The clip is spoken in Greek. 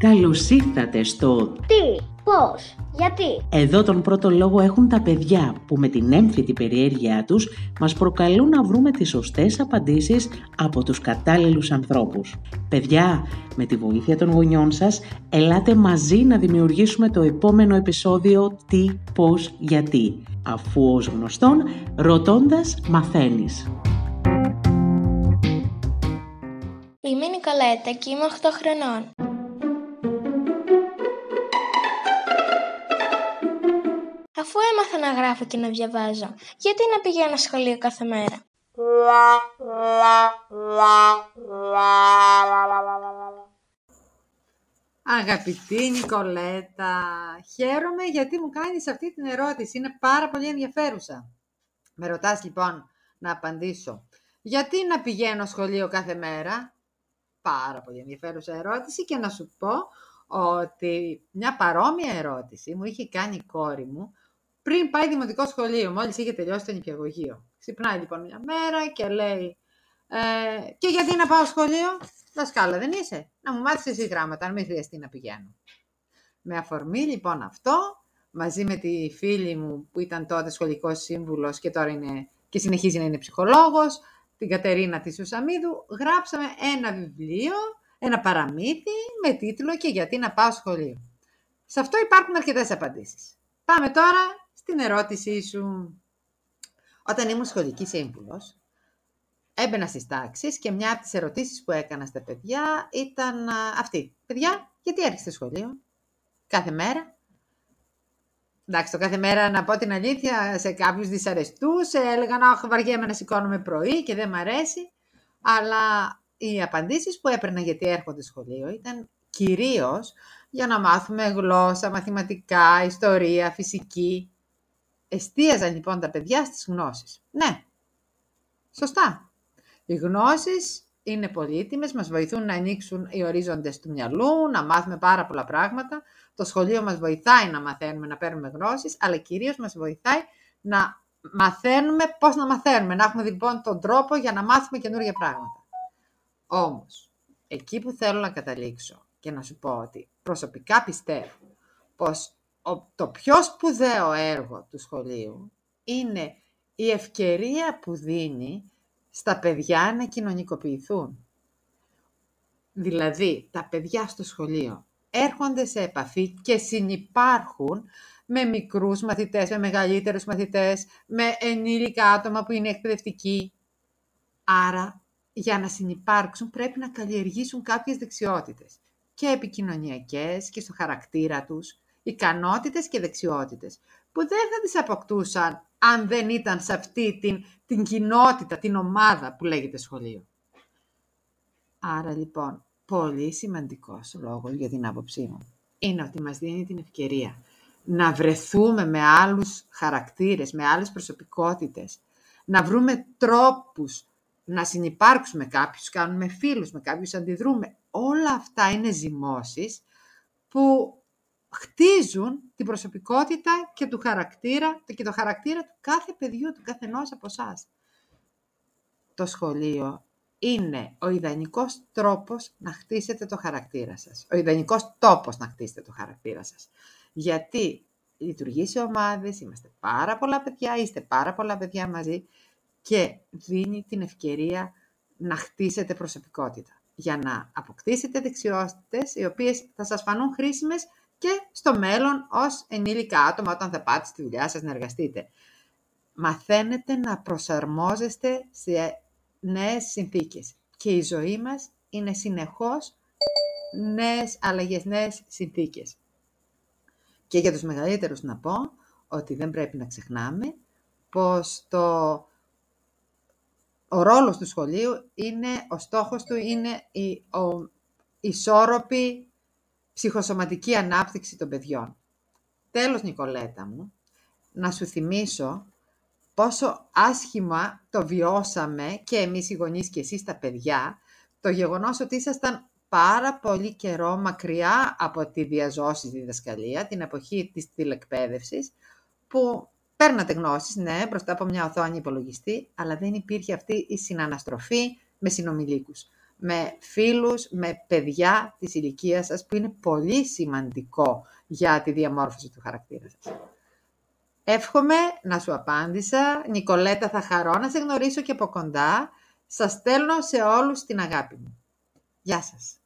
Καλώς ήρθατε στο Τι, πώς, γιατί; Εδώ τον πρώτο λόγο έχουν τα παιδιά που με την έμφυτη περιέργειά τους μας προκαλούν να βρούμε τις σωστές απαντήσεις από τους κατάλληλους ανθρώπους. Παιδιά, με τη βοήθεια των γονιών σας, ελάτε μαζί να δημιουργήσουμε το επόμενο επεισόδιο «Τι, πώς, γιατί», αφού ως γνωστόν, ρωτώντας μαθαίνεις. Είμαι η Νικολέτα και είμαι 8 χρονών. Αφού έμαθα να γράφω και να διαβάζω, γιατί να πηγαίνω σχολείο κάθε μέρα; Αγαπητή Νικολέτα, χαίρομαι γιατί μου κάνεις αυτή την ερώτηση. Είναι πάρα πολύ ενδιαφέρουσα. Με ρωτάς λοιπόν να απαντήσω. Γιατί να πηγαίνω σχολείο κάθε μέρα; Πάρα πολύ ενδιαφέρουσα ερώτηση και να σου πω ότι μια παρόμοια ερώτηση μου είχε κάνει η κόρη μου πριν πάει δημοτικό σχολείο, μόλις είχε τελειώσει το νηπιαγωγείο. Ξυπνάει λοιπόν μια μέρα και λέει ε, «Και γιατί να πάω σχολείο, δασκάλα δεν είσαι, να μου μάθεις εσύ γράμματα, αν μην χρειαστεί να πηγαίνω». Με αφορμή λοιπόν αυτό, μαζί με τη φίλη μου που ήταν τότε σχολικός σύμβουλος και τώρα είναι και συνεχίζει να είναι ψυχολόγος, την Κατερίνα της Ουσαμίδου, γράψαμε ένα βιβλίο, ένα παραμύθι με τίτλο «Και γιατί να πάω σχολείο». Σε αυτό υπάρχουν αρκετές απαντήσεις. Πάμε τώρα στην ερώτησή σου. Όταν ήμουν σχολική σύμβουλος, έμπαινα στις τάξεις και μια από τις ερωτήσεις που έκανα στα παιδιά ήταν αυτή. Παιδιά, γιατί έρχεστε σχολείο κάθε μέρα; Εντάξει, το κάθε μέρα να πω την αλήθεια σε κάποιους δυσαρεστούς, έλεγαν «Αχ, βαριέμαι να σηκώνομαι πρωί και δεν μ' αρέσει». Αλλά οι απαντήσεις που έπαιρνα γιατί έρχονται σχολείο ήταν κυρίως για να μάθουμε γλώσσα, μαθηματικά, ιστορία, φυσική. Εστίαζαν λοιπόν τα παιδιά στις γνώσεις. Ναι, σωστά. Οι γνώσεις είναι πολύτιμες, μας βοηθούν να ανοίξουν οι ορίζοντες του μυαλού, να μάθουμε πάρα πολλά πράγματα. Το σχολείο μας βοηθάει να μαθαίνουμε, να παίρνουμε γνώσεις, αλλά κυρίως μας βοηθάει να μαθαίνουμε πώς να μαθαίνουμε, να έχουμε λοιπόν τον τρόπο για να μάθουμε καινούργια πράγματα. Όμως, εκεί που θέλω να καταλήξω και να σου πω ότι προσωπικά πιστεύω πως το πιο σπουδαίο έργο του σχολείου είναι η ευκαιρία που δίνει στα παιδιά να κοινωνικοποιηθούν. Δηλαδή, τα παιδιά στο σχολείο έρχονται σε επαφή και συνυπάρχουν με μικρούς μαθητές, με μεγαλύτερους μαθητές, με ενήλικα άτομα που είναι εκπαιδευτικοί. Άρα, για να συνυπάρξουν πρέπει να καλλιεργήσουν κάποιες δεξιότητες και επικοινωνιακές και στο χαρακτήρα τους, ικανότητες και δεξιότητες, που δεν θα τις αποκτούσαν αν δεν ήταν σε αυτή την, την κοινότητα, την ομάδα που λέγεται σχολείο. Άρα λοιπόν, πολύ σημαντικός λόγος για την άποψή μου είναι ότι μας δίνει την ευκαιρία να βρεθούμε με άλλους χαρακτήρες, με άλλες προσωπικότητες, να βρούμε τρόπους να συνυπάρξουμε κάποιους, κάνουμε φίλους με κάποιους, αντιδρούμε. Όλα αυτά είναι ζυμώσεις που χτίζουν την προσωπικότητα και του χαρακτήρα και το χαρακτήρα του κάθε παιδιού, του καθενός από εσάς. Το σχολείο είναι ο ιδανικός τρόπος να χτίσετε το χαρακτήρα σας. Ο ιδανικός τόπος να χτίσετε το χαρακτήρα σας. Γιατί λειτουργεί σε ομάδες, είμαστε πάρα πολλά παιδιά, είστε πάρα πολλά παιδιά μαζί και δίνει την ευκαιρία να χτίσετε προσωπικότητα για να αποκτήσετε δεξιότητες οι οποίες θα σας φανούν χρήσιμες και στο μέλλον ως ενήλικα άτομα όταν θα πάτε στη δουλειά σας να εργαστείτε. Μαθαίνετε να προσαρμόζεστε σε νέες συνθήκες και η ζωή μας είναι συνεχώς νέες αλλαγές, νέες συνθήκες. Και για τους μεγαλύτερους να πω ότι δεν πρέπει να ξεχνάμε πως το ο ρόλος του σχολείου είναι, ο στόχος του είναι η ο, ισόρροπη ψυχοσωματική ανάπτυξη των παιδιών. Τέλος, Νικολέτα μου, να σου θυμίσω πόσο άσχημα το βιώσαμε και εμείς οι γονείς και εσείς τα παιδιά, το γεγονός ότι ήσασταν πάρα πολύ καιρό μακριά από τη διαζώση διδασκαλία, την εποχή της τηλεκπαίδευσης, που Παίρνατε γνώσεις, ναι, μπροστά από μια οθόνη υπολογιστή, αλλά δεν υπήρχε αυτή η συναναστροφή με συνομιλίκους. Με φίλους, με παιδιά της ηλικίας σας, που είναι πολύ σημαντικό για τη διαμόρφωση του χαρακτήρα σας. Εύχομαι να σου απάντησα. Νικολέτα, θα χαρώ να σε γνωρίσω και από κοντά. Σας στέλνω σε όλους την αγάπη μου. Γεια σας.